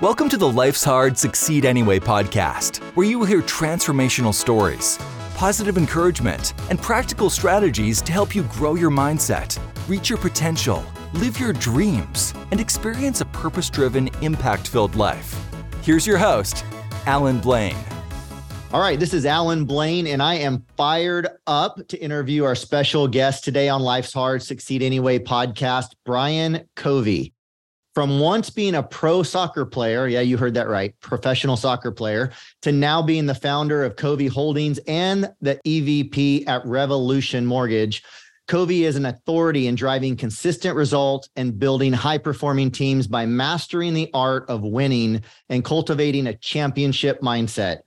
Welcome to the Life's Hard, Succeed Anyway podcast, where you will hear transformational stories, positive encouragement, and practical strategies to help you grow your mindset, reach your potential, live your dreams, and experience a purpose driven, impact filled life. Here's your host, Alan Blaine. All right, this is Alan Blaine, and I am fired up to interview our special guest today on Life's Hard, Succeed Anyway podcast, Brian Covey from once being a pro soccer player, yeah, you heard that right, professional soccer player, to now being the founder of Covey Holdings and the EVP at Revolution Mortgage. Covey is an authority in driving consistent results and building high performing teams by mastering the art of winning and cultivating a championship mindset.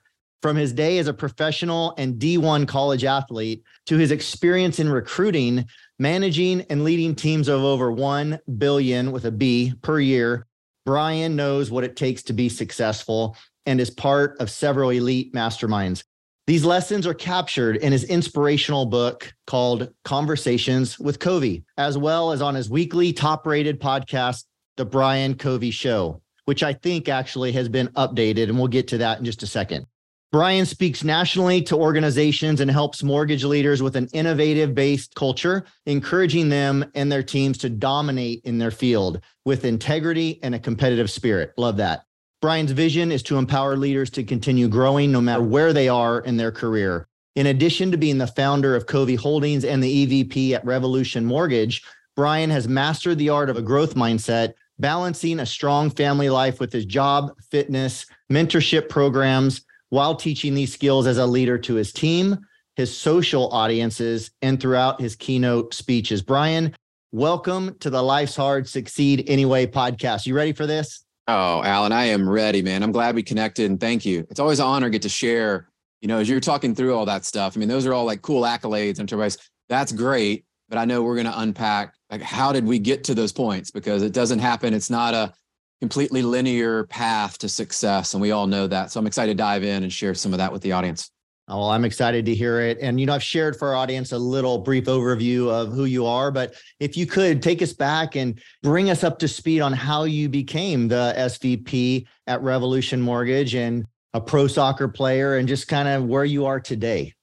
From his day as a professional and D1 college athlete to his experience in recruiting, managing and leading teams of over 1 billion with a B per year, Brian knows what it takes to be successful and is part of several elite masterminds. These lessons are captured in his inspirational book called Conversations with Covey, as well as on his weekly top rated podcast, The Brian Covey Show, which I think actually has been updated. And we'll get to that in just a second. Brian speaks nationally to organizations and helps mortgage leaders with an innovative based culture, encouraging them and their teams to dominate in their field with integrity and a competitive spirit. Love that. Brian's vision is to empower leaders to continue growing no matter where they are in their career. In addition to being the founder of Covey Holdings and the EVP at Revolution Mortgage, Brian has mastered the art of a growth mindset, balancing a strong family life with his job, fitness, mentorship programs, while teaching these skills as a leader to his team, his social audiences, and throughout his keynote speeches. Brian, welcome to the Life's Hard Succeed Anyway podcast. You ready for this? Oh, Alan, I am ready, man. I'm glad we connected and thank you. It's always an honor to get to share, you know, as you're talking through all that stuff. I mean, those are all like cool accolades and everybody's that's great, but I know we're going to unpack like how did we get to those points because it doesn't happen. It's not a completely linear path to success. And we all know that. So I'm excited to dive in and share some of that with the audience. Oh, well, I'm excited to hear it. And, you know, I've shared for our audience a little brief overview of who you are, but if you could take us back and bring us up to speed on how you became the SVP at Revolution Mortgage and a pro soccer player and just kind of where you are today.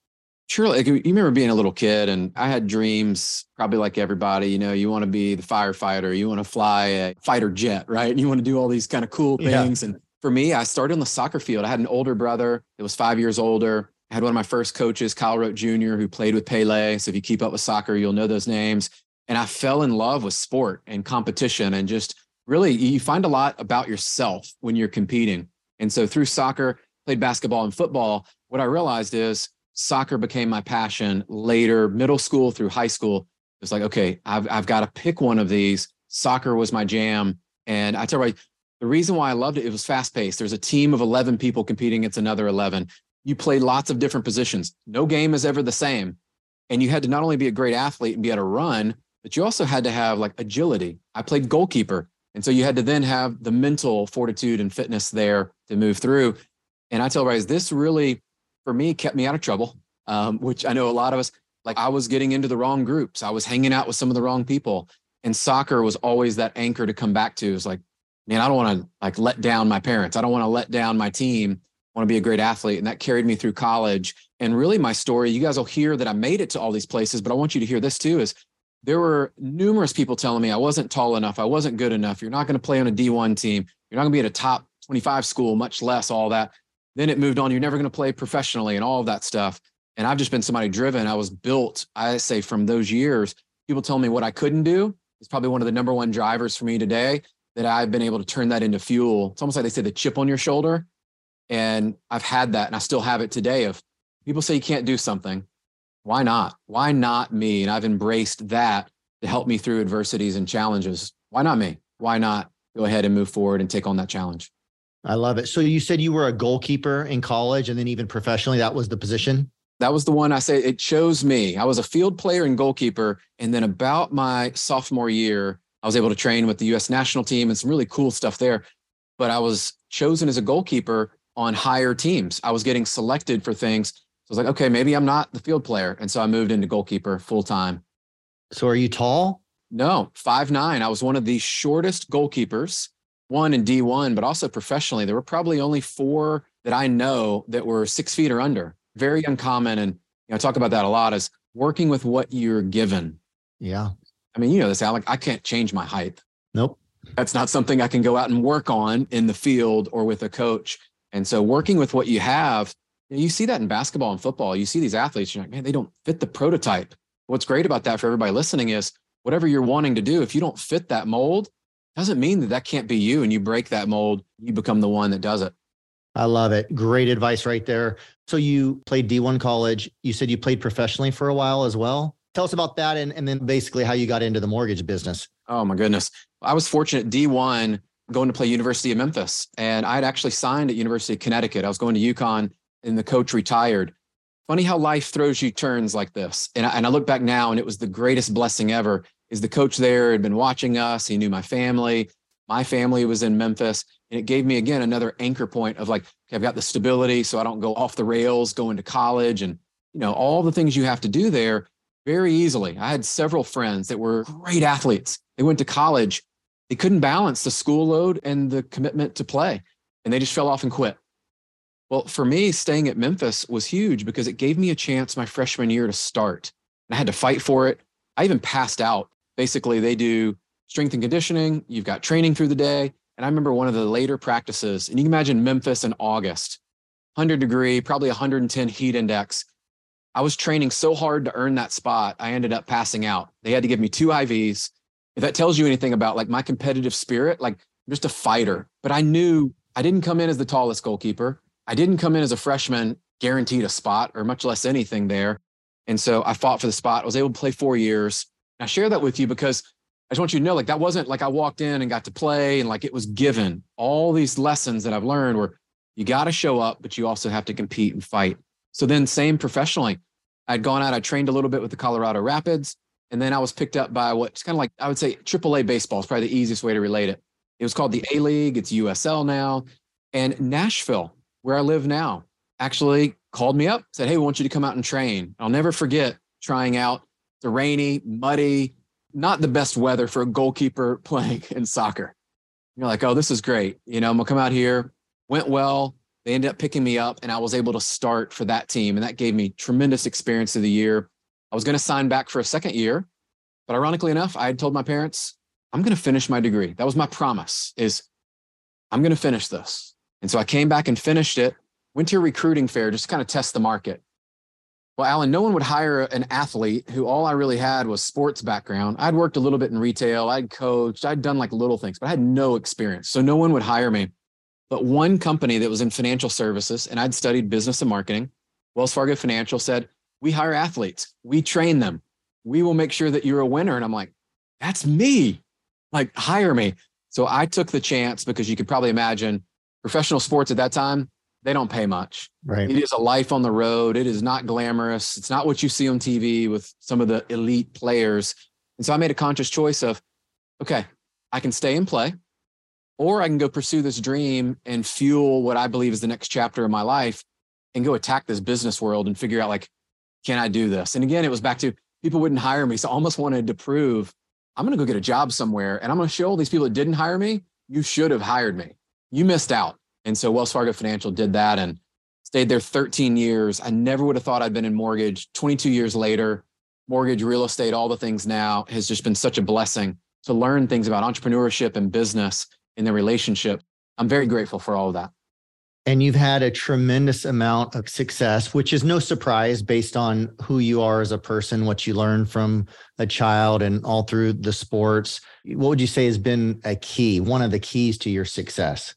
Sure. Like you remember being a little kid and I had dreams, probably like everybody, you know, you want to be the firefighter, you want to fly a fighter jet, right? And you want to do all these kind of cool things. Yeah. And for me, I started on the soccer field. I had an older brother that was five years older. I had one of my first coaches, Kyle Rote Jr., who played with Pele. So if you keep up with soccer, you'll know those names. And I fell in love with sport and competition and just really, you find a lot about yourself when you're competing. And so through soccer, played basketball and football. What I realized is soccer became my passion later, middle school through high school. It's like, okay, I've, I've got to pick one of these. Soccer was my jam. And I tell you, the reason why I loved it, it was fast paced. There's a team of 11 people competing against another 11. You play lots of different positions. No game is ever the same. And you had to not only be a great athlete and be able to run, but you also had to have like agility. I played goalkeeper. And so you had to then have the mental fortitude and fitness there to move through. And I tell guys, this really for me kept me out of trouble, um, which I know a lot of us, like I was getting into the wrong groups. I was hanging out with some of the wrong people. And soccer was always that anchor to come back to. It's like, man, I don't want to like let down my parents. I don't want to let down my team. I want to be a great athlete. And that carried me through college. And really my story, you guys will hear that I made it to all these places, but I want you to hear this too is there were numerous people telling me I wasn't tall enough. I wasn't good enough. You're not going to play on a D1 team. You're not going to be at a top 25 school, much less all that. Then it moved on. You're never going to play professionally and all of that stuff. And I've just been somebody driven. I was built, I say, from those years. People tell me what I couldn't do is probably one of the number one drivers for me today that I've been able to turn that into fuel. It's almost like they say the chip on your shoulder. And I've had that and I still have it today of people say you can't do something. Why not? Why not me? And I've embraced that to help me through adversities and challenges. Why not me? Why not go ahead and move forward and take on that challenge? I love it. So you said you were a goalkeeper in college and then even professionally, that was the position? That was the one I say it chose me. I was a field player and goalkeeper. And then about my sophomore year, I was able to train with the US national team and some really cool stuff there. But I was chosen as a goalkeeper on higher teams. I was getting selected for things. So I was like, okay, maybe I'm not the field player. And so I moved into goalkeeper full time. So are you tall? No, five nine. I was one of the shortest goalkeepers one in D1, but also professionally, there were probably only four that I know that were six feet or under. Very uncommon. And you know, I talk about that a lot is working with what you're given. Yeah. I mean, you know this, Alan, I can't change my height. Nope. That's not something I can go out and work on in the field or with a coach. And so working with what you have, you see that in basketball and football. You see these athletes, you're like, man, they don't fit the prototype. What's great about that for everybody listening is whatever you're wanting to do, if you don't fit that mold, doesn't mean that that can't be you and you break that mold, you become the one that does it. I love it. Great advice right there. So you played D1 college. You said you played professionally for a while as well. Tell us about that and, and then basically how you got into the mortgage business. Oh my goodness. I was fortunate D1 going to play University of Memphis and I had actually signed at University of Connecticut. I was going to UConn and the coach retired. Funny how life throws you turns like this. And I, and I look back now and it was the greatest blessing ever is the coach there had been watching us. He knew my family. My family was in Memphis. And it gave me again another anchor point of like, okay, I've got the stability so I don't go off the rails going to college and you know, all the things you have to do there very easily. I had several friends that were great athletes. They went to college. They couldn't balance the school load and the commitment to play. And they just fell off and quit. Well, for me, staying at Memphis was huge because it gave me a chance my freshman year to start. And I had to fight for it. I even passed out basically they do strength and conditioning. You've got training through the day. And I remember one of the later practices, and you can imagine Memphis in August, 100 degree, probably 110 heat index. I was training so hard to earn that spot, I ended up passing out. They had to give me two IVs. If that tells you anything about like my competitive spirit, like I'm just a fighter. But I knew I didn't come in as the tallest goalkeeper. I didn't come in as a freshman guaranteed a spot or much less anything there. And so I fought for the spot. I was able to play four years. I share that with you because I just want you to know like that wasn't like I walked in and got to play and like it was given. All these lessons that I've learned were you got to show up, but you also have to compete and fight. So then, same professionally, I'd gone out, I trained a little bit with the Colorado Rapids, and then I was picked up by what's kind of like I would say AAA baseball is probably the easiest way to relate it. It was called the A League, it's USL now. And Nashville, where I live now, actually called me up, said, Hey, we want you to come out and train. I'll never forget trying out the rainy, muddy, not the best weather for a goalkeeper playing in soccer. You're like, oh, this is great. You know, I'm gonna come out here. Went well. They ended up picking me up, and I was able to start for that team, and that gave me tremendous experience of the year. I was to sign back for a second year, but ironically enough, I had told my parents, I'm to finish my degree. That was my promise. Is I'm to finish this. And so I came back and finished it. Went to a recruiting fair just to kind of test the market. Well, Alan, no one would hire an athlete who all I really had was sports background. I'd worked a little bit in retail, I'd coached, I'd done like little things, but I had no experience. So no one would hire me. But one company that was in financial services, and I'd studied business and marketing, Wells Fargo Financial said, We hire athletes, we train them, we will make sure that you're a winner. And I'm like, That's me. Like, hire me. So I took the chance because you could probably imagine professional sports at that time, they don't pay much. Right. It is a life on the road. It is not glamorous. It's not what you see on TV with some of the elite players. And so I made a conscious choice of, okay, I can stay and play, or I can go pursue this dream and fuel what I believe is the next chapter of my life and go attack this business world and figure out like, can I do this? And again, it was back to people wouldn't hire me. So I almost wanted to prove I'm going to go get a job somewhere and I'm going to show all these people that didn't hire me, you should have hired me. You missed out. And so Wells Fargo Financial did that and stayed there 13 years. I never would have thought I'd been in mortgage 22 years later. Mortgage, real estate, all the things now has just been such a blessing to learn things about entrepreneurship and business and the relationship. I'm very grateful for all of that. And you've had a tremendous amount of success, which is no surprise based on who you are as a person, what you learned from a child and all through the sports. What would you say has been a key, one of the keys to your success?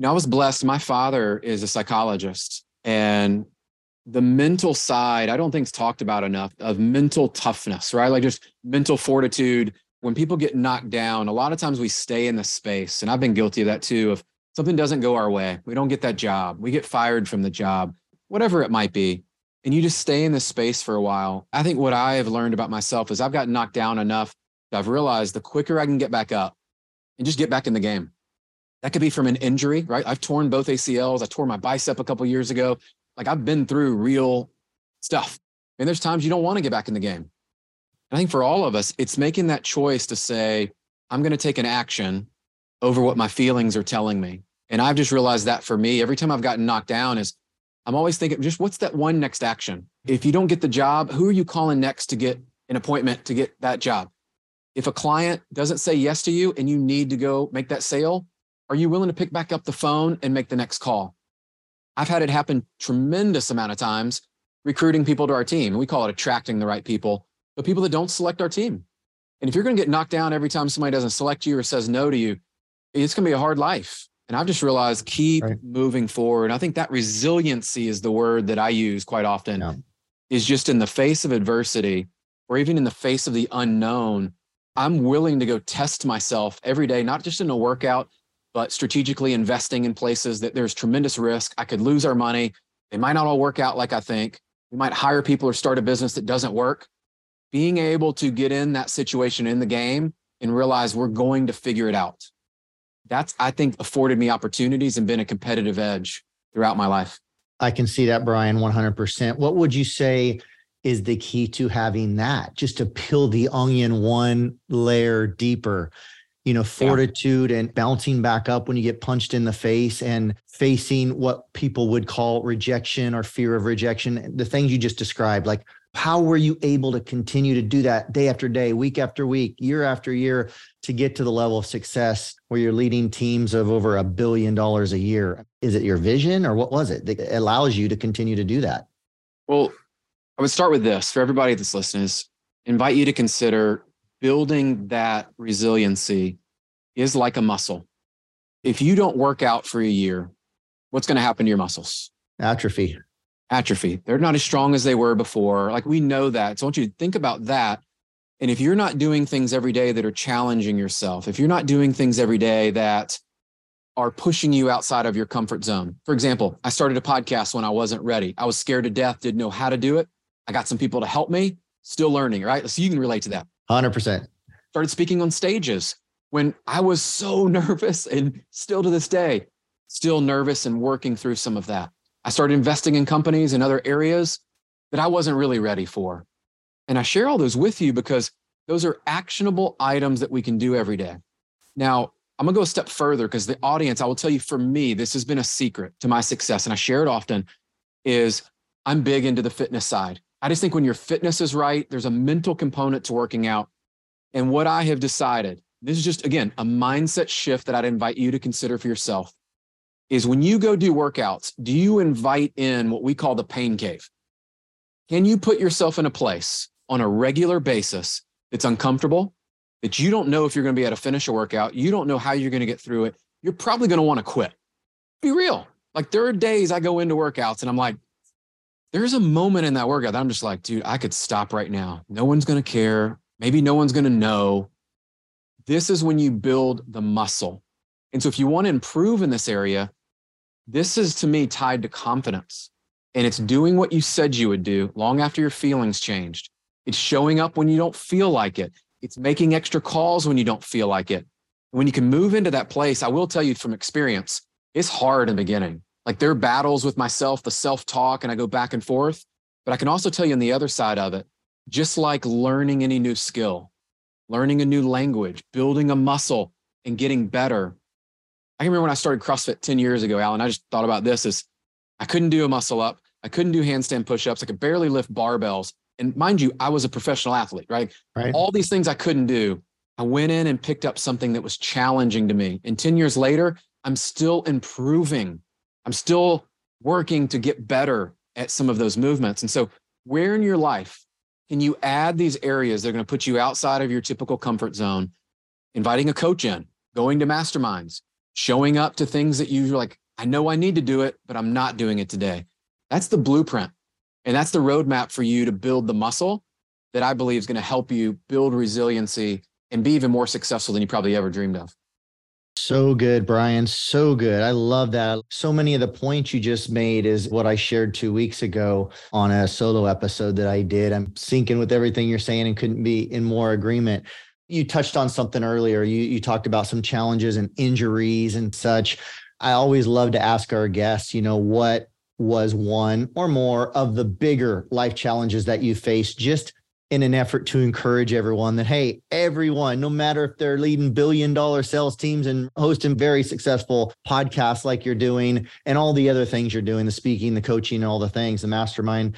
You know, I was blessed. My father is a psychologist, and the mental side, I don't think is talked about enough of mental toughness, right? Like just mental fortitude. When people get knocked down, a lot of times we stay in the space, and I've been guilty of that too. Of something doesn't go our way, we don't get that job, we get fired from the job, whatever it might be, and you just stay in this space for a while. I think what I have learned about myself is I've gotten knocked down enough. I've realized the quicker I can get back up and just get back in the game that could be from an injury, right? I've torn both ACLs. I tore my bicep a couple years ago. Like I've been through real stuff. And there's times you don't want to get back in the game. I think for all of us, it's making that choice to say, I'm going to take an action over what my feelings are telling me. And I've just realized that for me, every time I've gotten knocked down is I'm always thinking, just what's that one next action? If you don't get the job, who are you calling next to get an appointment to get that job? If a client doesn't say yes to you and you need to go make that sale, are you willing to pick back up the phone and make the next call? I've had it happen tremendous amount of times recruiting people to our team. We call it attracting the right people, but people that don't select our team. And if you're going to get knocked down every time somebody doesn't select you or says no to you, it's going to be a hard life. And I've just realized keep right. moving forward. I think that resiliency is the word that I use quite often. Yeah. Is just in the face of adversity or even in the face of the unknown, I'm willing to go test myself every day, not just in a workout, but strategically investing in places that there's tremendous risk. I could lose our money. They might not all work out like I think. We might hire people or start a business that doesn't work. Being able to get in that situation in the game and realize we're going to figure it out that's I think afforded me opportunities and been a competitive edge throughout my life. I can see that, Brian, 100%. What would you say is the key to having that? Just to peel the onion one layer deeper, you know, fortitude yeah. and bouncing back up when you get punched in the face and facing what people would call rejection or fear of rejection, the things you just described. Like, how were you able to continue to do that day after day, week after week, year after year to get to the level of success where you're leading teams of over a billion dollars a year? Is it your vision or what was it that allows you to continue to do that? Well, I would start with this for everybody that's listening is invite you to consider building that resiliency is like a muscle. If you don't work out for a year, what's going to happen to your muscles? Atrophy atrophy. They're not as strong as they were before. Like we know that. So I want you to think about that. And if you're not doing things every day that are challenging yourself, if you're not doing things every day that are pushing you outside of your comfort zone. For example, I started a podcast when I wasn't ready. I was scared to death, didn't know how to do it. I got some people to help me, still learning, right? So you can relate to that. 100%. Started speaking on stages when I was so nervous and still to this day, still nervous and working through some of that. I started investing in companies in other areas that I wasn't really ready for. And I share all those with you because those are actionable items that we can do every day. Now, I'm gonna go a step further because the audience, I will tell you for me, this has been a secret to my success, and I share it often, is I'm big into the fitness side. I just think when your fitness is right, there's a mental component to working out. And what I have decided, this is just again a mindset shift that I'd invite you to consider for yourself is when you go do workouts, do you invite in what we call the pain cave? Can you put yourself in a place on a regular basis that's uncomfortable, that you don't know if you're going to be able to finish a workout, you don't know how you're going to get through it, you're probably going to want to quit. Be real. Like there are days I go into workouts and I'm like, there's a moment in that workout that I'm just like, dude, I could stop right now. No one's going to care. Maybe no one's going to know. This is when you build the muscle. And so if you want to improve in this area, this is to me tied to confidence. And it's doing what you said you would do long after your feelings changed. It's showing up when you don't feel like it. It's making extra calls when you don't feel like it. When you can move into that place, I will tell you from experience, it's hard in the beginning. Like there are battles with myself, the self talk, and I go back and forth. But I can also tell you on the other side of it, just like learning any new skill, learning a new language, building a muscle, and getting better, I can remember when I started CrossFit 10 years ago, Alan, I just thought about this as I couldn't do a muscle up. I couldn't do handstand push-ups. I could barely lift barbells. And mind you, I was a professional athlete, right? right? All these things I couldn't do. I went in and picked up something that was challenging to me. And 10 years later, I'm still improving. I'm still working to get better at some of those movements. And so, where in your life can you add these areas that are going to put you outside of your typical comfort zone? Inviting a coach in, going to masterminds, showing up to things that you're like, I know I need to do it, but I'm not doing it today. That's the blueprint. And that's the roadmap for you to build the muscle that I believe is going to help you build resiliency and be even more successful than you probably ever dreamed of. So good, Brian. So good. I love that. So many of the points you just made is what I shared two weeks ago on a solo episode that I did. I'm syncing with everything you're saying and couldn't be in more agreement you touched on something earlier. You you talked about some challenges and injuries and such. I always love to ask our guests, you know, what was one or more of the bigger life challenges that you faced just in an effort to encourage everyone that, hey, everyone, no matter if they're leading billion dollar sales teams and hosting very successful podcasts like you're doing and all the other things you're doing, the speaking, the coaching, all the things, the mastermind,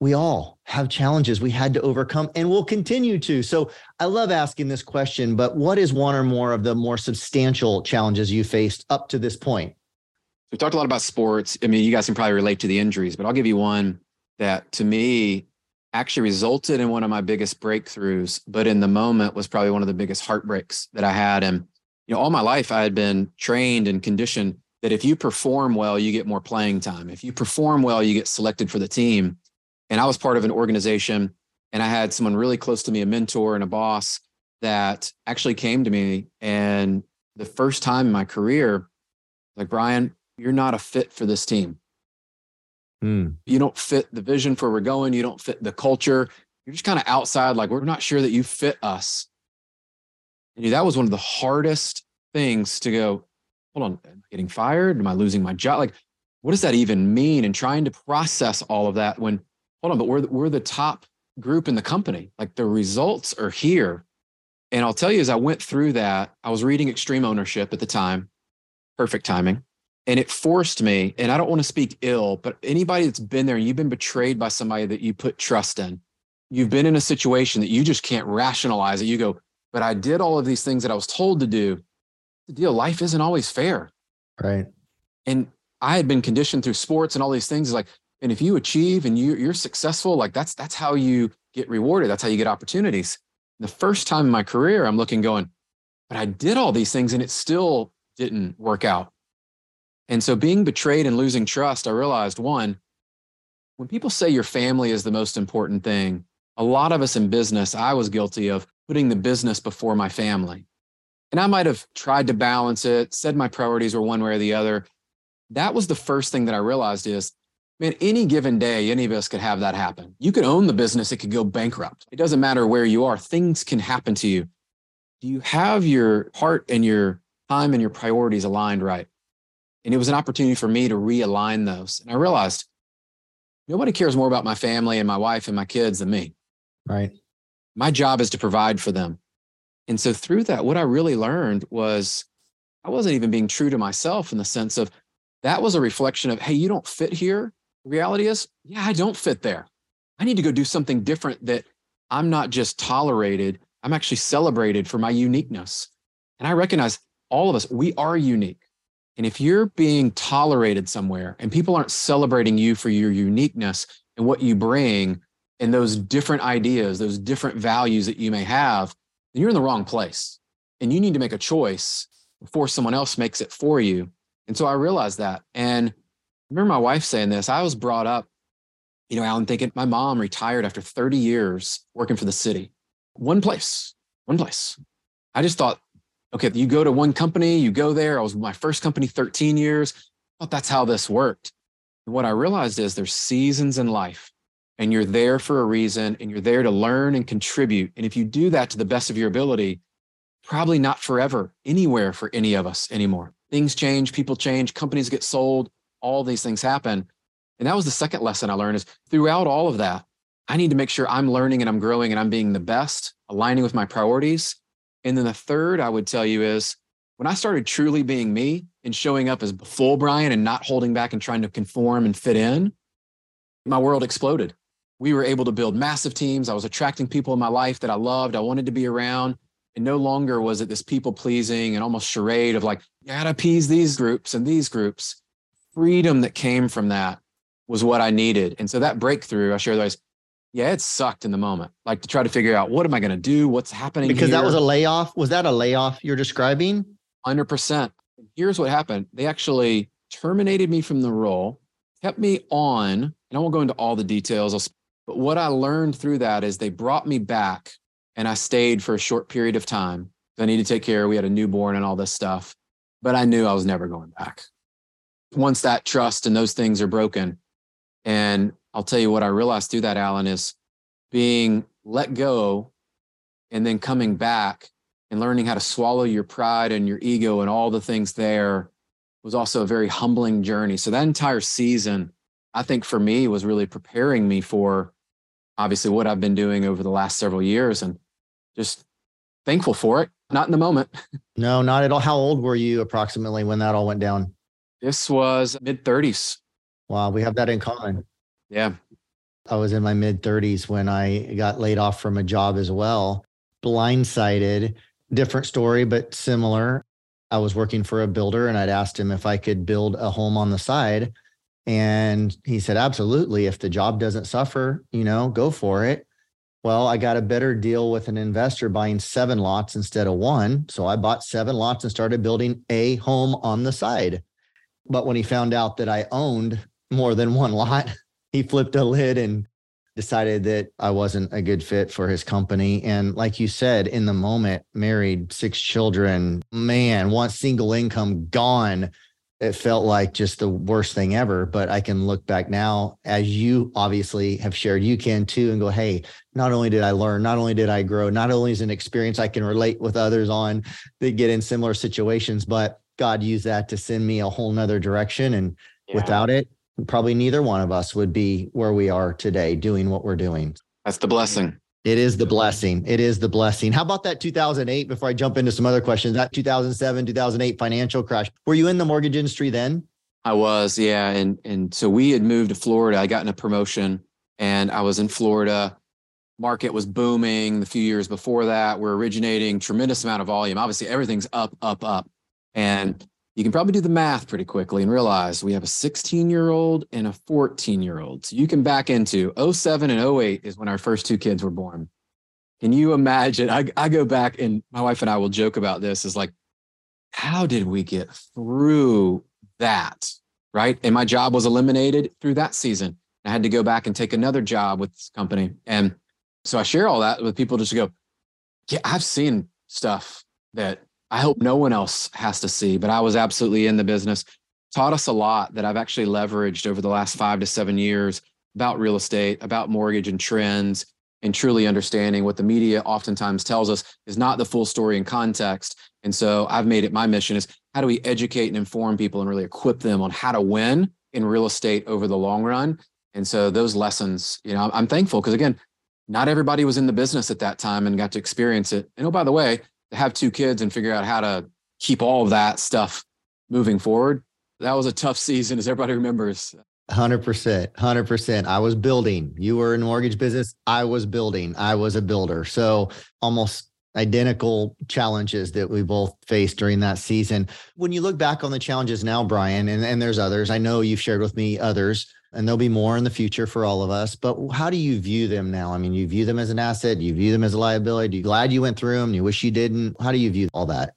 we all have challenges we had to overcome and will continue to. So I love asking this question, but what is one or more of the more substantial challenges you faced up to this point? We talked a lot about sports. I mean, you guys can probably relate to the injuries, but I'll give you one that to me actually resulted in one of my biggest breakthroughs, but in the moment was probably one of the biggest heartbreaks that I had. And, you know, all my life I had been trained and conditioned that if you perform well, you get more playing time. If you perform well, you get selected for the team. And I was part of an organization and I had someone really close to me, a mentor and a boss that actually came to me. And the first time in my career, like, Brian, you're not a fit for this team. Mm. You don't fit the vision for where we're going. You don't fit the culture. You're just kind of outside, like, we're not sure that you fit us. And that was one of the hardest things to go, hold on, am I getting fired? Am I losing my job? Like, what does that even mean? And trying to process all of that when, hold on, but we're, we're the top group in the company. Like the results are here. And I'll tell you, as I went through that, I was reading Extreme Ownership at the time, perfect timing and it forced me and i don't want to speak ill but anybody that's been there and you've been betrayed by somebody that you put trust in you've been in a situation that you just can't rationalize it. You go but i did all of these things that i was told to do. The deal life isn't always fair. Right. And i had been conditioned through sports and all these things like and if you achieve and you, you're successful like that's that's how you get rewarded. That's how you get opportunities. The first time in my career i'm looking going but i did all these things and it still didn't work out and so being betrayed and losing trust, I realized one, when people say your family is the most important thing, a lot of us in business, I was guilty of putting the business before my family. And I might have tried to balance it, said my priorities were one way or the other. That was the first thing that I realized is, man, any given day, any of us could have that happen. You could own the business, it could go bankrupt. It doesn't matter where you are, things can happen to you. Do you have your heart and your time and your priorities aligned right? And it was an opportunity for me to realign those. And I realized nobody cares more about my family and my wife and my kids than me. Right. My job is to provide for them. And so through that, what I really learned was I wasn't even being true to myself in the sense of that was a reflection of, hey, you don't fit here. The reality is, yeah, I don't fit there. I need to go do something different that I'm not just tolerated, I'm actually celebrated for my uniqueness. And I recognize all of us, we are unique. And if you're being tolerated somewhere and people aren't celebrating you for your uniqueness and what you bring and those different ideas, those different values that you may have, then you're in the wrong place. And you need to make a choice before someone else makes it for you. And so I realized that. And I remember my wife saying this. I was brought up, you know, Alan, thinking my mom retired after 30 years working for the city. One place, one place. I just thought okay, you go to one company, you go there. I was my first company 13 years. Thought that's how this worked. And what I realized is there's seasons in life and you're there for a reason and you're there to learn and contribute. And if you do that to the best of your ability, probably not forever anywhere for any of us anymore. Things change, people change, companies get sold, all these things happen. And that was the second lesson I learned is throughout all of that, I need to make sure I'm learning and I'm growing and I'm being the best, aligning with my priorities and then the third I would tell you is when I started truly being me and showing up as full Brian and not holding back and trying to conform and fit in, my world exploded. We were able to build massive teams. I was attracting people in my life that I loved, I wanted to be around. And no longer was it this people pleasing and almost charade of like, you gotta appease these groups and these groups. Freedom that came from that was what I needed. And so that breakthrough, I share those yeah, it sucked in the moment. Like to try to figure out what am I going to do? What's happening? Because here? that was a layoff. Was that a layoff you're describing? 100%. Here's what happened they actually terminated me from the role, kept me on, and I won't go into all the details. But what I learned through that is they brought me back and I stayed for a short period of time. I needed to take care. We had a newborn and all this stuff, but I knew I was never going back. Once that trust and those things are broken, and I'll tell you what I realized through that, Alan, is being let go and then coming back and learning how to swallow your pride and your ego and all the things there was also a very humbling journey. So that entire season, I think for me was really preparing me for obviously what I've been doing over the last several years and just thankful for it. Not in the moment. No, not at all. How old were you approximately when that all went down? This was mid 30s. Wow, we have that in common. Yeah. I was in my mid 30s when I got laid off from a job as well. Blindsided, different story, but similar. I was working for a builder and I'd asked him if I could build a home on the side. And he said, absolutely. If the job doesn't suffer, you know, go for it. Well, I got a better deal with an investor buying seven lots instead of one. So I bought seven lots and started building a home on the side. But when he found out that I owned more than one lot, he flipped a lid and decided that I wasn't a good fit for his company. And like you said, in the moment, married, six children, man, one single income gone. It felt like just the worst thing ever. But I can look back now, as you obviously have shared, you can too, and go, hey, not only did I learn, not only did I grow, not only is an experience I can relate with others on that get in similar situations, but God used that to send me a whole nother direction. And yeah. without it, probably neither one of us would be where we are today doing what we're doing. That's the blessing. It is the blessing. It is the blessing. How about that 2008 before I jump into some other questions? That 2007, 2008 financial crash. Were you in the mortgage industry then? I was, yeah. And and so we had moved to Florida. I got in a promotion and I was in Florida. Market was booming the few years before that. We're originating tremendous amount of volume. Obviously, everything's up, up, up. And you can probably do the math pretty quickly and realize we have a 16 year old and a 14 year old. So you can back into 07 and 08 is when our first two kids were born. Can you imagine? I, I go back and my wife and I will joke about this is like, how did we get through that? Right. And my job was eliminated through that season. I had to go back and take another job with this company. And so I share all that with people just to go, yeah, I've seen stuff that I hope no one else has to see, but I was absolutely in the business. Taught us a lot that I've actually leveraged over the last five to seven years about real estate, about mortgage and trends, and truly understanding what the media oftentimes tells us is not the full story and context. And so I've made it my mission is how do we educate and inform people and really equip them on how to win in real estate over the long run? And so those lessons, you know, I'm thankful because again, not everybody was in the business at that time and got to experience it. And oh, by the way, have two kids and figure out how to keep all of that stuff moving forward. That was a tough season, as everybody remembers. 100%. 100%. I was building. You were in mortgage business. I was building. I was a builder. So almost identical challenges that we both faced during that season. When you look back on the challenges now, Brian, and, and there's others, I know you've shared with me others, and there'll be more in the future for all of us. But how do you view them now? I mean, you view them as an asset, you view them as a liability. You glad you went through them? You wish you didn't? How do you view all that?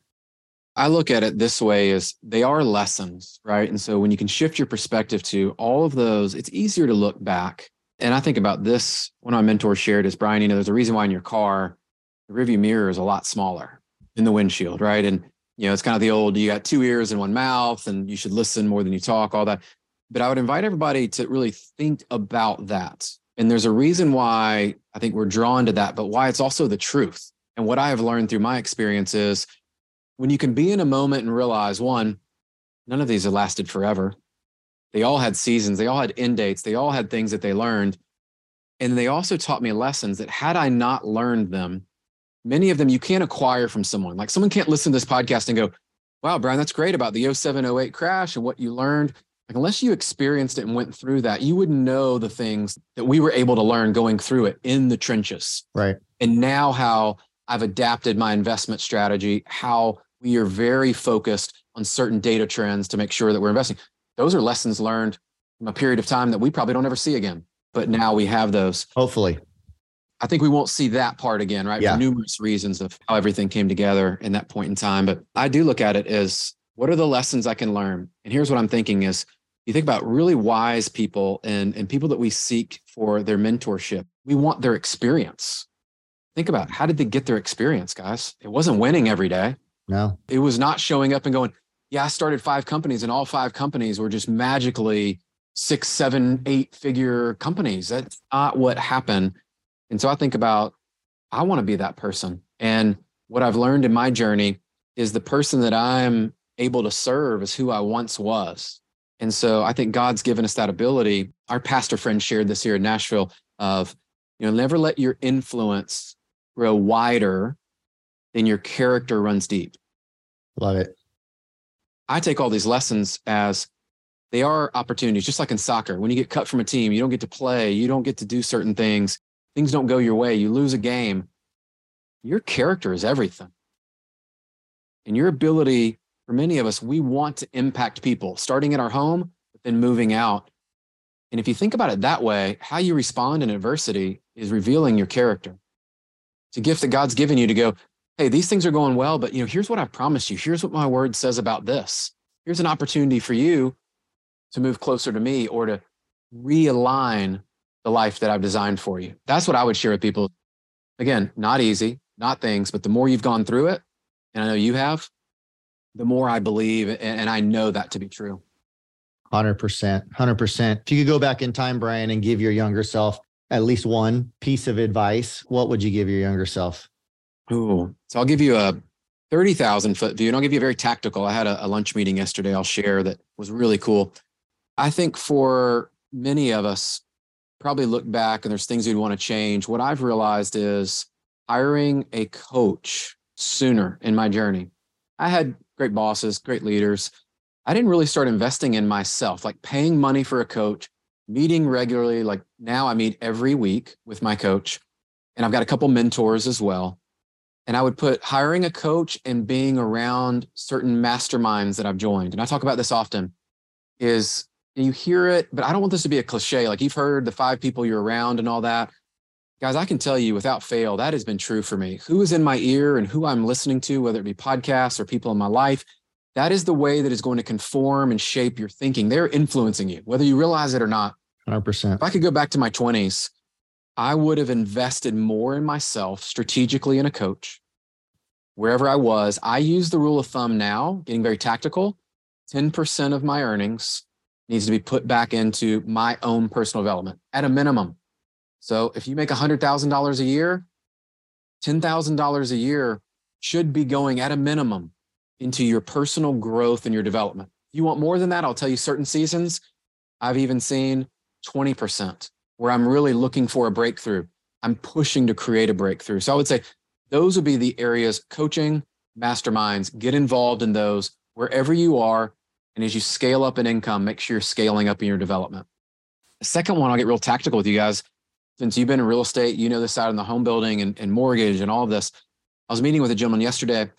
I look at it this way is they are lessons, right? And so when you can shift your perspective to all of those, it's easier to look back. And I think about this, one of my mentors shared is Brian, you know, there's a reason why in your car, the rearview mirror is a lot smaller in the windshield, right? And you know, it's kind of the old you got two ears and one mouth, and you should listen more than you talk, all that. But I would invite everybody to really think about that. And there's a reason why I think we're drawn to that, but why it's also the truth. And what I have learned through my experience is when you can be in a moment and realize one, none of these have lasted forever. They all had seasons, they all had end dates, they all had things that they learned. And they also taught me lessons that had I not learned them, many of them you can't acquire from someone. Like someone can't listen to this podcast and go, wow, Brian, that's great about the 07, 08 crash and what you learned. Like, unless you experienced it and went through that, you wouldn't know the things that we were able to learn going through it in the trenches. Right. And now, how I've adapted my investment strategy, how we are very focused on certain data trends to make sure that we're investing. Those are lessons learned from a period of time that we probably don't ever see again. But now we have those. Hopefully. I think we won't see that part again, right? Yeah. For numerous reasons of how everything came together in that point in time. But I do look at it as what are the lessons I can learn? And here's what I'm thinking is you think about really wise people and, and people that we seek for their mentorship, we want their experience. Think about how did they get their experience, guys? It wasn't winning every day. No. It was not showing up and going, yeah, I started five companies and all five companies were just magically six, seven, eight figure companies. That's not what happened. And so I think about, I want to be that person. And what I've learned in my journey is the person that I'm able to serve is who I once was. And so I think God's given us that ability. Our pastor friend shared this here in Nashville of You know, never let your influence grow wider than your character runs deep. Love it. I take all these lessons as they are opportunities, just like in soccer. When you get cut from a team, you don't get to play, you don't get to do certain things, things don't go your way, you lose a game. Your character is everything. And your ability, for many of us, we want to impact people, starting at our home, but then moving out. And if you think about it that way, how you respond in adversity is revealing your character. It's a gift that God's given you to go, hey, these things are going well, but you know, here's what I promised you. Here's what my word says about this. Here's an opportunity for you to move closer to me or to realign the life that I've designed for you. That's what I would share with people. Again, not easy, not things, but the more you've gone through it, and I know you have, the more I believe and I know that to be true. 100%. 100%. If you could go back in time, Brian, and give your younger self at least one piece of advice, what would you give your younger self? Ooh, so I'll give you a 30,000 foot view and I'll give you a very tactical. I had a, a lunch meeting yesterday I'll share that was really cool. I think for many of us, probably look back and there's things you'd want to change. What I've realized is hiring a coach sooner in my journey. I had great bosses, great leaders. I didn't really start investing in myself, like paying money for a coach, meeting regularly. Like now I meet every week with my coach, and I've got a couple mentors as well. And I would put hiring a coach and being around certain masterminds that I've joined. And I talk about this often is you hear it, but I don't want this to be a cliche. Like you've heard the five people you're around and all that. Guys, I can tell you without fail, that has been true for me. Who is in my ear and who I'm listening to, whether it be podcasts or people in my life, that is the way that is going to conform and shape your thinking. They're influencing you, whether you realize it or not. 100%. If I could go back to my 20s, I would have invested more in myself strategically in a coach. Wherever I was, I use the rule of thumb now, getting very tactical 10% of my earnings needs to be put back into my own personal development at a minimum. So if you make $100,000 a year, $10,000 a year should be going at a minimum into your personal growth and your development. If you want more than that, I'll tell you certain seasons, I've even seen 20% where I'm really looking for a breakthrough. I'm pushing to create a breakthrough. So I would say those would be the areas coaching, masterminds, get involved in those wherever you are and as you scale up in income, make sure you're scaling up in your development. The second one, I'll get real tactical with you guys. Since you've been in real estate, you know this side in the home building and, and mortgage and all of this. I was meeting with a gentleman yesterday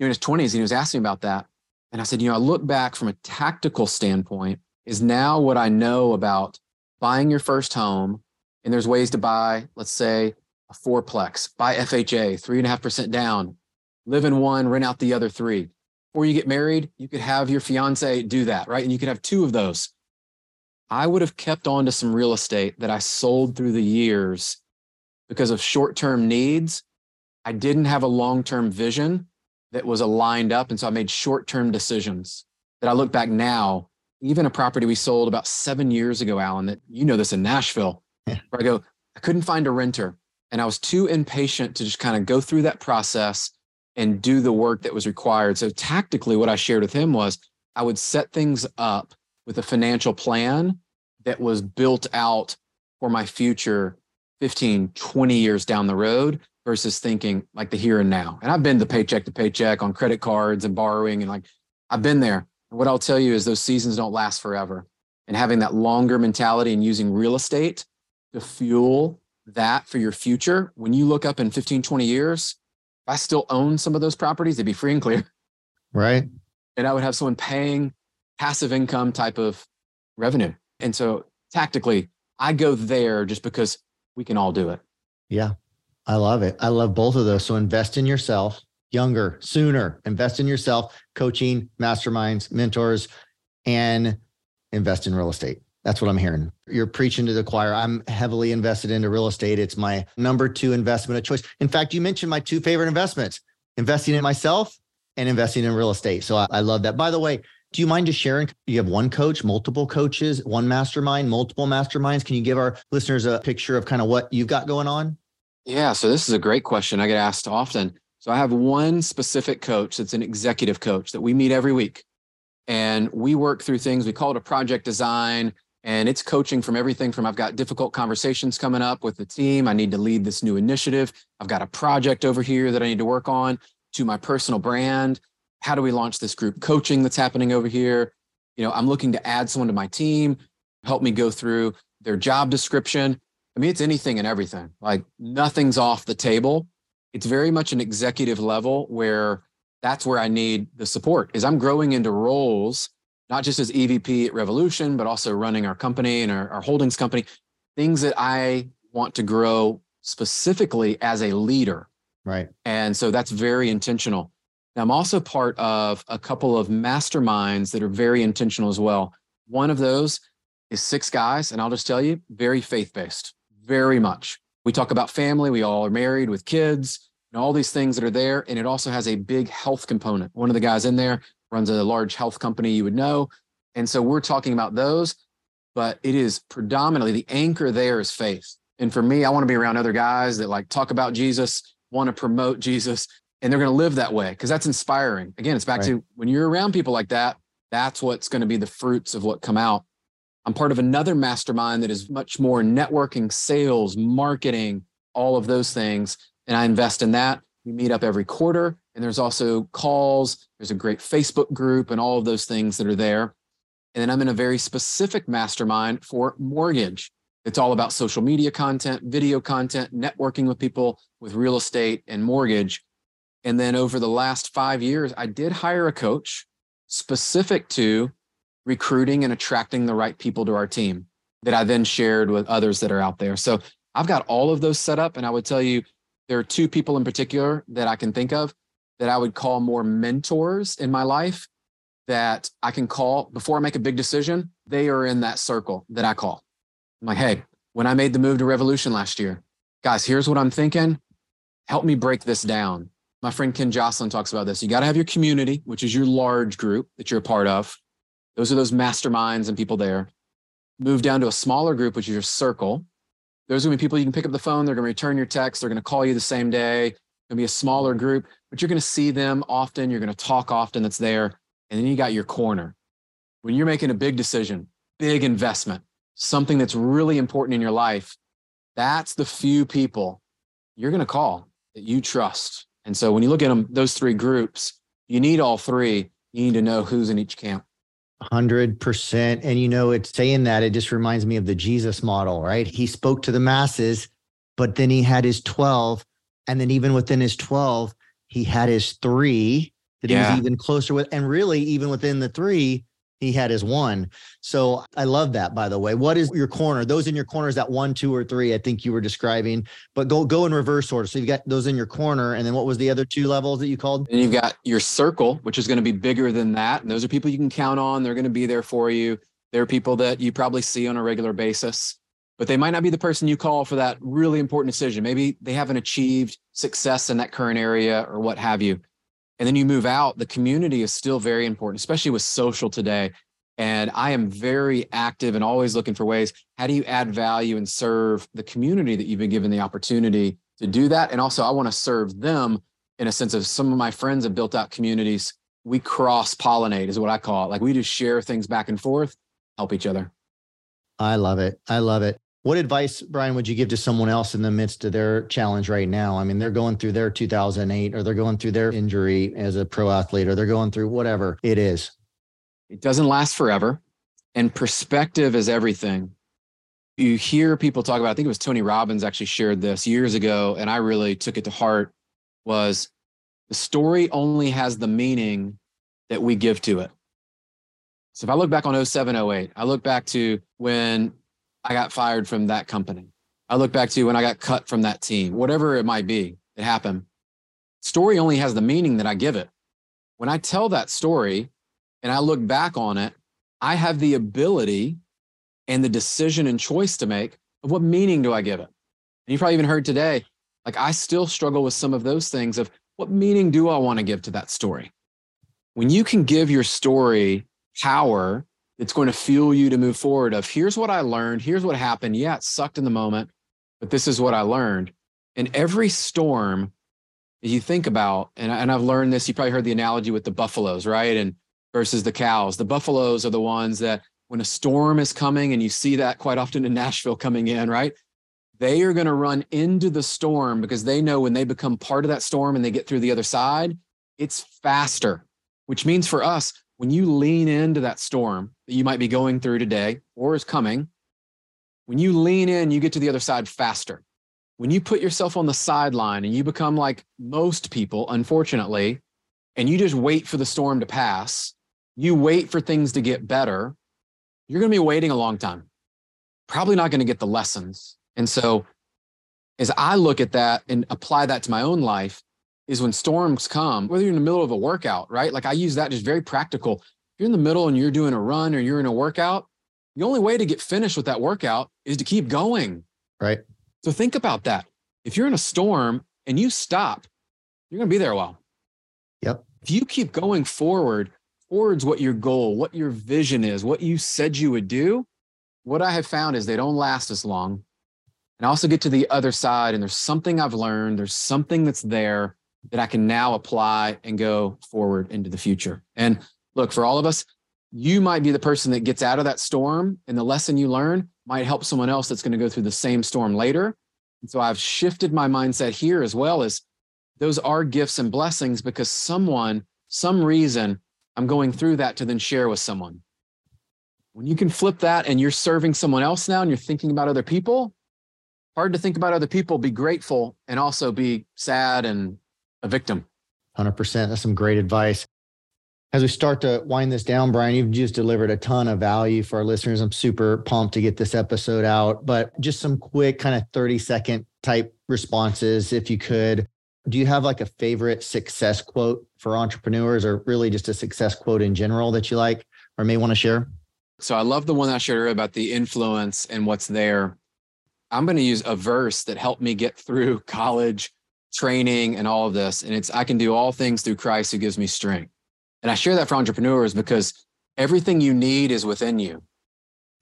in his 20s and he was asking about that. And I said, you know, I look back from a tactical standpoint, is now what I know about buying your first home. And there's ways to buy, let's say, a fourplex, buy FHA, three and a half percent down, live in one, rent out the other three before you get married, you could have your fiance do that, right? And you could have two of those. I would have kept on to some real estate that I sold through the years because of short term needs. I didn't have a long term vision that was aligned up. And so I made short term decisions that I look back now, even a property we sold about seven years ago, Alan, that you know this in Nashville, yeah. where I go, I couldn't find a renter. And I was too impatient to just kind of go through that process and do the work that was required. So tactically, what I shared with him was I would set things up with a financial plan that was built out for my future 15, 20 years down the road versus thinking like the here and now. And I've been the paycheck to paycheck on credit cards and borrowing and like I've been there. And what I'll tell you is those seasons don't last forever. And having that longer mentality and using real estate to fuel that for your future, when you look up in 15, 20 years, if I still own some of those properties, they'd be free and clear. Right. And I would have someone paying passive income type of revenue. And so tactically, I go there just because we can all do it. Yeah. I love it. I love both of those. So invest in yourself younger, sooner, invest in yourself, coaching, masterminds, mentors, and invest in real estate. That's what I'm hearing. You're preaching to the choir. I'm heavily invested into real estate. It's my number two investment of choice. In fact, you mentioned my two favorite investments investing in myself and investing in real estate. So I, I love that. By the way, do you mind just sharing? You have one coach, multiple coaches, one mastermind, multiple masterminds. Can you give our listeners a picture of kind of what you've got going on? Yeah. So this is a great question. I get asked often. So I have one specific coach that's an executive coach that we meet every week. And we work through things. We call it a project design And it's coaching from everything from I've got difficult conversations coming up with the team. I need to lead this new initiative. I've got a project over here that I need to work on to my personal brand. How do we launch this group coaching that's happening over here? You know, I'm looking to add someone to my team, help me go through their job description. I mean, it's anything and everything. Like nothing's off the table. It's very much an executive level where that's where I need the support is I'm growing into roles, not just as EVP at Revolution, but also running our company and our, our holdings company, things that I want to grow specifically as a leader. Right. And so that's very intentional. I'm also part of a couple of masterminds that are very intentional as well. One of those is six guys, and I'll just tell you, very faith based, very much. We talk about family. We all are married with kids and all these things that are there. And it also has a big health component. One of the guys in there runs a large health company you would know. And so we're talking about those, but it is predominantly the anchor there is faith. And for me, I want to be around other guys that like talk about Jesus, want to promote Jesus, and they're going to live that way because that's inspiring. Again, it's back right. to when you're around people like that, that's what's going to be the fruits of what come out. I'm part of another mastermind that is much more networking, sales, marketing, all of those things and I invest in that. We meet up every quarter, and there's also calls. There's a great Facebook group and all of those things that are there. And then I'm in a very specific mastermind for mortgage. It's all about social media content, video content, networking with people with real estate and mortgage. And then over the last five years, I did hire a coach specific to recruiting and attracting the right people to our team that I then shared with others that are out there. So I've got all of those set up. And I would tell you, there are two people in particular that I can think of that I would call more mentors in my life that I can call before I make a big decision. They are in that circle that I call. I'm like, hey, when I made the move to Revolution last year, guys, here's what I'm thinking. Help me break this down. My friend Ken Jocelyn talks about this. You got to have your community, which is your large group that you're a part of. Those are those masterminds and people there. Move down to a smaller group, which is your circle, there's going to be people you can pick up the phone. They're going to return your text. They're going to call you the same day. It's going to be a smaller group, but you're going to see them often. You're going to talk often. That's there. And then you got your corner. When you're making a big decision, big investment, something that's really important in your life, that's the few people you're going to call that you trust. And so when you look at them, those three groups, you need all three. You need to know who's in each camp. Hundred percent. And you know, it's saying that it just reminds me of the Jesus model, right? He spoke to the masses, but then he had his 12. And then even within his 12, he had his three that yeah. he was even closer with. And really, even within the three, he had his one. So I love that, by the way. What is your corner? Those in your corner is that one, two, or three, I think you were describing, but go go in reverse order. So you've got those in your corner. And then what was the other two levels that you called? And you've got your circle, which is going to be bigger than that. And those are people you can count on. They're going to be there for you. They're people that you probably see on a regular basis, but they might not be the person you call for that really important decision. Maybe they haven't achieved success in that current area or what have you and then you move out, the community is still very important, especially with social today. And I am very active and always looking for ways. How do you add value and serve the community that you've been given the opportunity to do that? And also, I want to serve them in a sense of some of my friends have built out communities. We cross pollinate, is what I call it. Like we just share things back and forth, help each other. I love it. I love it. What advice, Brian, would you give to someone else in the midst of their challenge right now? I mean, they're going through their 2008 or they're going through their injury as a pro athlete or they're going through whatever it is. It doesn't last forever. And perspective is everything. You hear people talk about, I think it was Tony Robbins actually shared this years ago, and I really took it to heart was the story only has the meaning that we give to it. So if I look back on 07, 08, I look back to when I got fired from that company. I look back to when I got cut from that team, whatever it might be, it happened. Story only has the meaning that I give it. When I tell that story and I look back on it, I have the ability and the decision and choice to make of what meaning do I give it. And you probably even heard today, like I still struggle with some of those things of what meaning do I want to give to that story? When you can give your story power it's going to fuel you to move forward of here's what I learned, here's what happened. Yeah, it sucked in the moment, but this is what I learned. And every storm you think about, and, and I've learned this, you probably heard the analogy with the buffaloes, right? And versus the cows. The buffaloes are the ones that when a storm is coming, and you see that quite often in Nashville coming in, right? They are going to run into the storm because they know when they become part of that storm and they get through the other side, it's faster, which means for us, when you lean into that storm that you might be going through today or is coming, when you lean in, you get to the other side faster. When you put yourself on the sideline and you become like most people, unfortunately, and you just wait for the storm to pass, you wait for things to get better, you're going to be waiting a long time. Probably not going to get the lessons. And so, as I look at that and apply that to my own life, is when storms come, whether you're in the middle of a workout, right? Like I use that just very practical. You're in the middle and you're doing a run or you're in a workout, the only way to get finished with that workout is to keep going. Right. So think about that. If you're in a storm and you stop, you're going to be there a while. Yep. If you keep going forward towards what your goal, what your vision is, what you said you would do, what I have found is they don't last as long. And I also get to the other side and there's something I've learned, there's something that's there that I can now apply and go forward into the future. And look, for all of us, you might be the person that gets out of that storm and the lesson you learn might help someone else that's going to go through the same storm later. And so I've shifted my mindset here as well as those are gifts and blessings because someone, some reason, I'm going through that to then share with someone. When you can flip that and you're serving someone else now and you're thinking about other people, hard to think about other people, be grateful and also be sad and a victim. 100%. That's some great advice. As we start to wind this down, Brian, you've just delivered a ton of value for our listeners. I'm super pumped to get this episode out, but just some quick kind of 30 second type responses, if you could. Do you have like a favorite success quote for entrepreneurs or really just a success quote in general that you like or may want to share? So I love the one I shared about the influence and what's there. I'm going to use a verse that helped me get through college training and all of this. And it's, I can do all things through Christ who gives me strength. And I share that for entrepreneurs because everything you need is within you.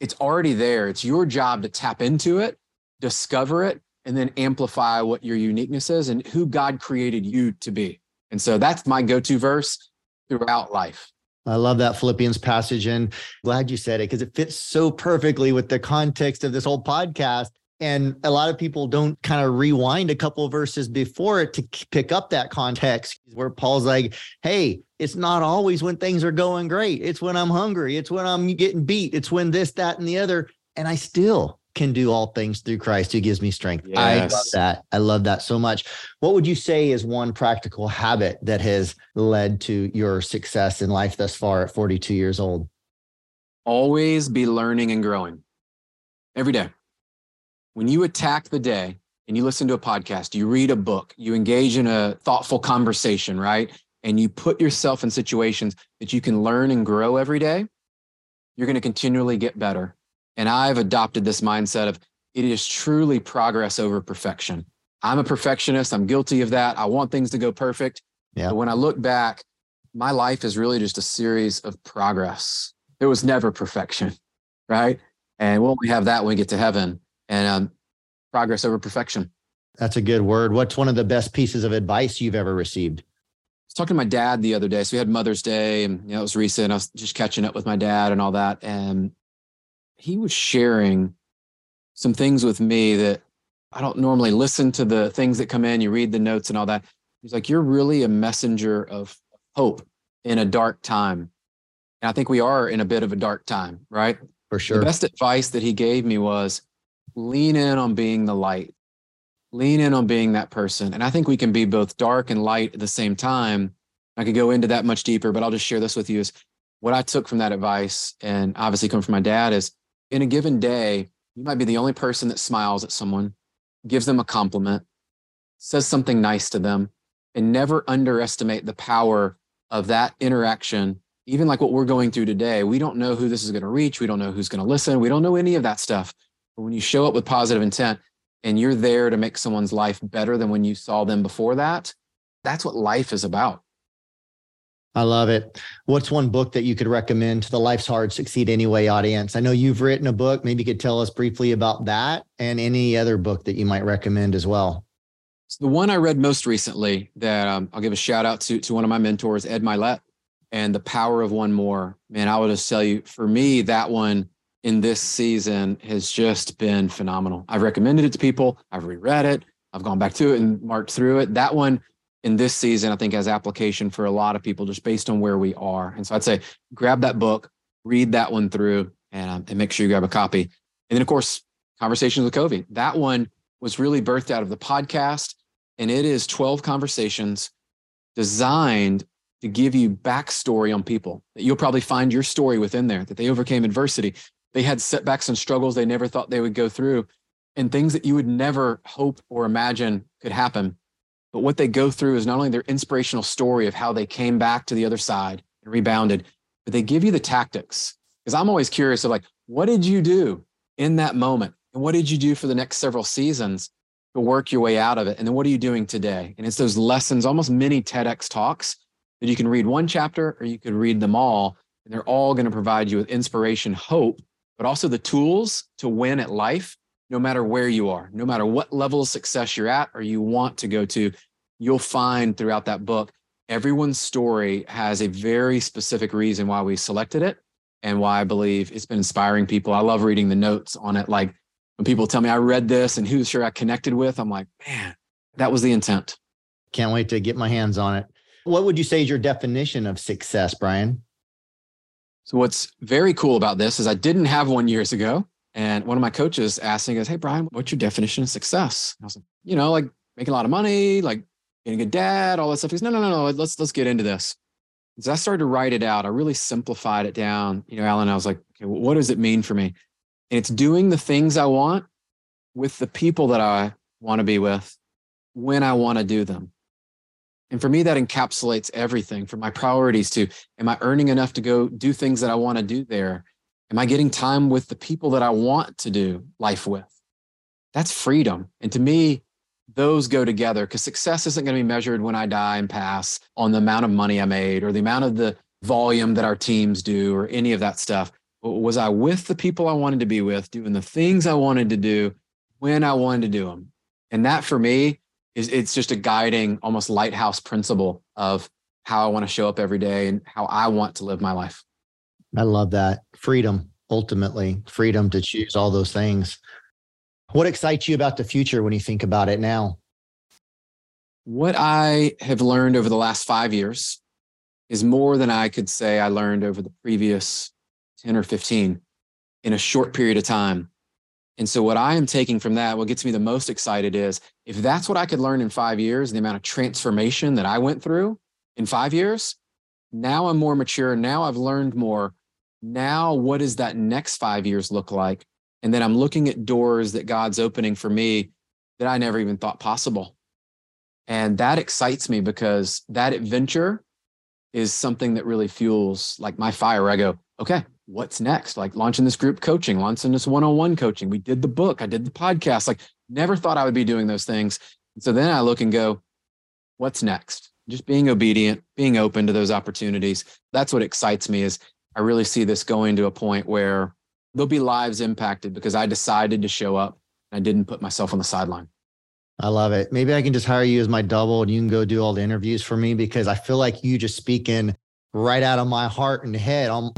It's already there. It's your job to tap into it, discover it, and then amplify what your uniqueness is and who God created you to be. And so that's my go to verse throughout life. I love that Philippians passage and glad you said it because it fits so perfectly with the context of this whole podcast. And a lot of people don't kind of rewind a couple verses before it to pick up that context where Paul's like, hey, it's not always when things are going great. It's when I'm hungry. It's when I'm getting beat. It's when this, that, and the other. And I still can do all things through Christ who gives me strength. Yes. I love that. I love that so much. What would you say is one practical habit that has led to your success in life thus far at 42 years old? Always be learning and growing every day when you attack the day and you listen to a podcast, you read a book, you engage in a thoughtful conversation, right? And you put yourself in situations that you can learn and grow every day, you're going to continually get better. And I've adopted this mindset of it is truly progress over perfection. I'm a perfectionist. I'm guilty of that. I want things to go perfect. Yeah. But when I look back, my life is really just a series of progress. It was never perfection, right? And we'll only have that when we get to heaven and um, progress over perfection. That's a good word. What's one of the best pieces of advice you've ever received? Talking to my dad the other day. So we had Mother's Day, and you know, it was recent. I was just catching up with my dad and all that, and he was sharing some things with me that I don't normally listen to the things that come in. You read the notes and all that. He's like, "You're really a messenger of hope in a dark time," and I think we are in a bit of a dark time, right? For sure. The best advice that he gave me was lean in on being the light, lean in on being that person. And I think we can be both dark and light at the same time. I could go into that much deeper, but I'll just share this with you is what I took from that advice and obviously come from my dad is in a given day, you might be the only person that smiles at someone, gives them a compliment, says something nice to them, and never underestimate the power of that interaction. Even like what we're going through today, we don't know who this is going to reach. We don't know who's going to listen. We don't know any of that stuff. But when you show up with positive intent and you're there to make someone's life better than when you saw them before that, that's what life is about. I love it. What's one book that you could recommend to the Life's Hard Succeed Anyway audience? I know you've written a book. Maybe you could tell us briefly about that and any other book that you might recommend as well. So the one I read most recently that um, I'll give a shout out to to one of my mentors, Ed Mylett, and The Power of One More. Man, I would just tell you, for me, that one in this season has just been phenomenal. I've recommended it to people, I've reread it, I've gone back to it and marked through it. That one in this season, I think, has application for a lot of people just based on where we are. And so I'd say grab that book, read that one through, and, um, and make sure you grab a copy. And then, of course, Conversations with Covey. That one was really birthed out of the podcast, and it is 12 conversations designed to give you backstory on people that you'll probably find your story within there, that they overcame adversity. They had setbacks and struggles they never thought they would go through, and things that you would never hope or imagine could happen. But what they go through is not only their inspirational story of how they came back to the other side and rebounded, but they give you the tactics. Because I'm always curious of like, what did you do in that moment? And what did you do for the next several seasons to work your way out of it? And then what are you doing today? And it's those lessons, almost mini TEDx talks that you can read one chapter or you could read them all. And they're all going to provide you with inspiration, hope, but also the tools to win at life, no matter where you are, no matter what level of success you're at or you want to go to. You'll find throughout that book, everyone's story has a very specific reason why we selected it and why I believe it's been inspiring people. I love reading the notes on it. Like when people tell me I read this and who's sure I connected with, I'm like, man, that was the intent. Can't wait to get my hands on it. What would you say is your definition of success, Brian? So, what's very cool about this is I didn't have one years ago. And one of my coaches asked me, goes, Hey, Brian, what's your definition of success? And I was like, you know, like making a lot of money, like being a good dad, all that stuff. He goes, no, no, no, no, let's, let's get into this. So I started to write it out. I really simplified it down. You know, Alan, I was like, okay, what does it mean for me? And it's doing the things I want with the people that I want to be with when I want to do them. And for me, that encapsulates everything from my priorities to am I earning enough to go do things that I want to do there? Am I getting time with the people that I want to do life with? That's freedom. And to me, those go together because success isn't going to be measured when I die and pass on the amount of money I made or the amount of the volume that our teams do or any of that stuff. But was I with the people I wanted to be with, doing the things I wanted to do when I wanted to do them? And that for me is it's just a guiding, almost lighthouse principle of how I want to show up every day and how I want to live my life. I love that. Freedom, ultimately, freedom to choose all those things. What excites you about the future when you think about it now? What I have learned over the last five years is more than I could say I learned over the previous 10 or 15 in a short period of time. And so, what I am taking from that, what gets me the most excited is if that's what I could learn in five years, the amount of transformation that I went through in five years, now I'm more mature. Now I've learned more. Now, what does that next five years look like? And then I'm looking at doors that God's opening for me that I never even thought possible. And that excites me because that adventure is something that really fuels like my fire. I go, okay, what's next? Like launching this group coaching, launching this one on one coaching. We did the book, I did the podcast. Like, never thought I would be doing those things. And so then I look and go, what's next? Just being obedient, being open to those opportunities. That's what excites me is I really see this going to a point where there'll be lives impacted because I decided to show up and I didn't put myself on the sideline. I love it. Maybe I can just hire you as my double and you can go do all the interviews for me because I feel like you just speaking right out of my heart and head. I'm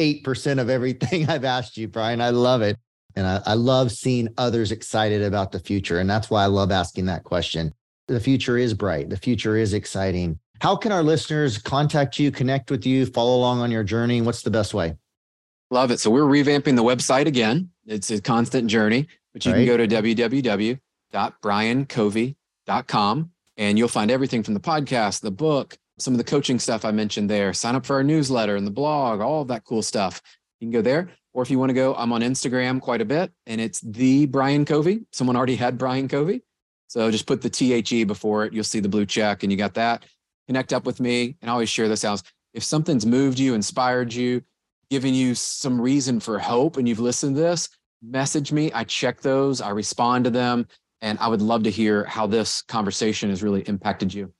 98% of everything I've asked you, Brian. I love it. And I, I love seeing others excited about the future. And that's why I love asking that question. The future is bright, the future is exciting. How can our listeners contact you, connect with you, follow along on your journey? What's the best way? Love it. So we're revamping the website again. It's a constant journey, but you right. can go to www.briancovey.com and you'll find everything from the podcast, the book, some of the coaching stuff I mentioned there. Sign up for our newsletter and the blog, all of that cool stuff. You can go there. Or if you want to go, I'm on Instagram quite a bit and it's the Brian Covey. Someone already had Brian Covey. So just put the THE before it. You'll see the blue check and you got that. Connect up with me and always share this out. If something's moved you, inspired you, given you some reason for hope and you've listened to this, message me. I check those, I respond to them, and I would love to hear how this conversation has really impacted you.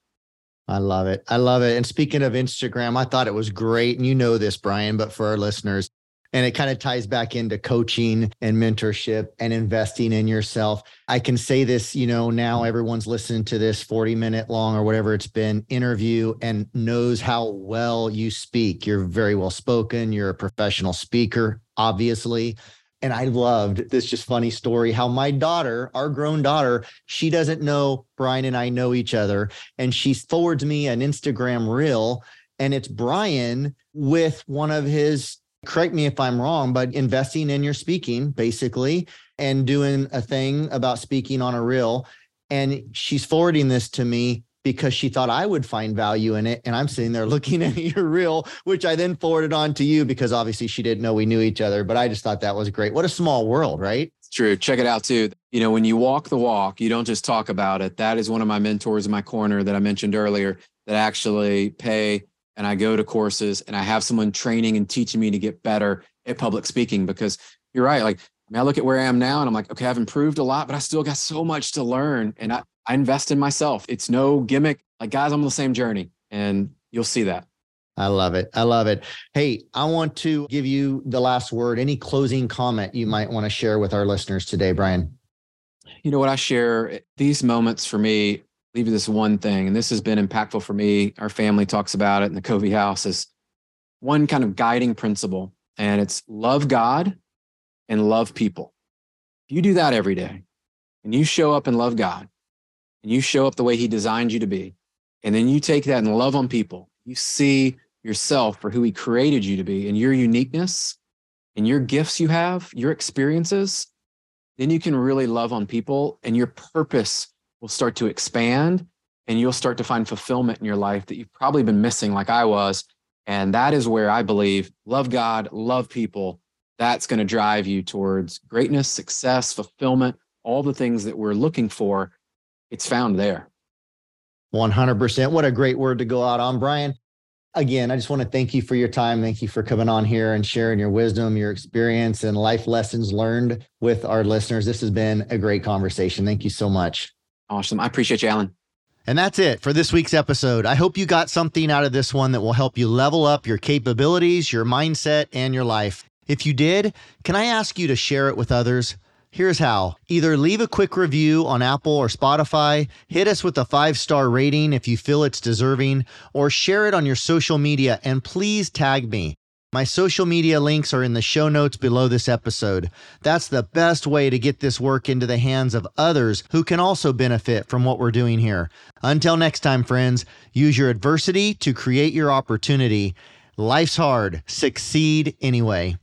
I love it. I love it. And speaking of Instagram, I thought it was great. And you know this, Brian, but for our listeners, And it kind of ties back into coaching and mentorship and investing in yourself. I can say this, you know, now everyone's listening to this 40 minute long or whatever it's been interview and knows how well you speak. You're very well spoken. You're a professional speaker, obviously. And I loved this just funny story how my daughter, our grown daughter, she doesn't know Brian and I know each other. And she forwards me an Instagram reel, and it's Brian with one of his correct me if I'm wrong, but investing in your speaking basically and doing a thing about speaking on a reel. And she's forwarding this to me because she thought I would find value in it. And I'm sitting there looking at your reel, which I then forwarded on to you because obviously she didn't know we knew each other. But I just thought that was great. What a small world, right? True. Check it out too. You know, when you walk the walk, you don't just talk about it. That is one of my mentors in my corner that I mentioned earlier that actually pay and I go to courses and I have someone training and teaching me to get better at public speaking because you're right. Like, I mean, I look at where I am now and I'm like, okay, I've improved a lot, but I still got so much to learn. And I, I invest in myself. It's no gimmick. Like, guys, I'm on the same journey and you'll see that. I love it. I love it. Hey, I want to give you the last word. Any closing comment you might want to share with our listeners today, Brian? You know what I share these moments for me leave you this one thing, and this has been impactful for me. Our family talks about it in the Covey house is one kind of guiding principle, and it's love God and love people. If you do that every day and you show up and love God and you show up the way he designed you to be, and then you take that and love on people, you see yourself for who he created you to be and your uniqueness and your gifts you have, your experiences, then you can really love on people and your purpose will start to expand and you'll start to find fulfillment in your life that you've probably been missing, like I was. And that is where I believe love God, love people. That's going to drive you towards greatness, success, fulfillment, all the things that we're looking for. It's found there. 100%. What a great word to go out on, Brian. Again, I just want to thank you for your time. Thank you for coming on here and sharing your wisdom, your experience, and life lessons learned with our listeners. This has been a great conversation. Thank you so much. Awesome. I appreciate you, Alan. And that's it for this week's episode. I hope you got something out of this one that will help you level up your capabilities, your mindset, and your life. If you did, can I ask you to share it with others? Here's how either leave a quick review on Apple or Spotify, hit us with a five star rating if you feel it's deserving, or share it on your social media and please tag me. My social media links are in the show notes below this episode. That's the best way to get this work into the hands of others who can also benefit from what we're doing here. Until next time, friends, use your adversity to create your opportunity. Life's hard, succeed anyway.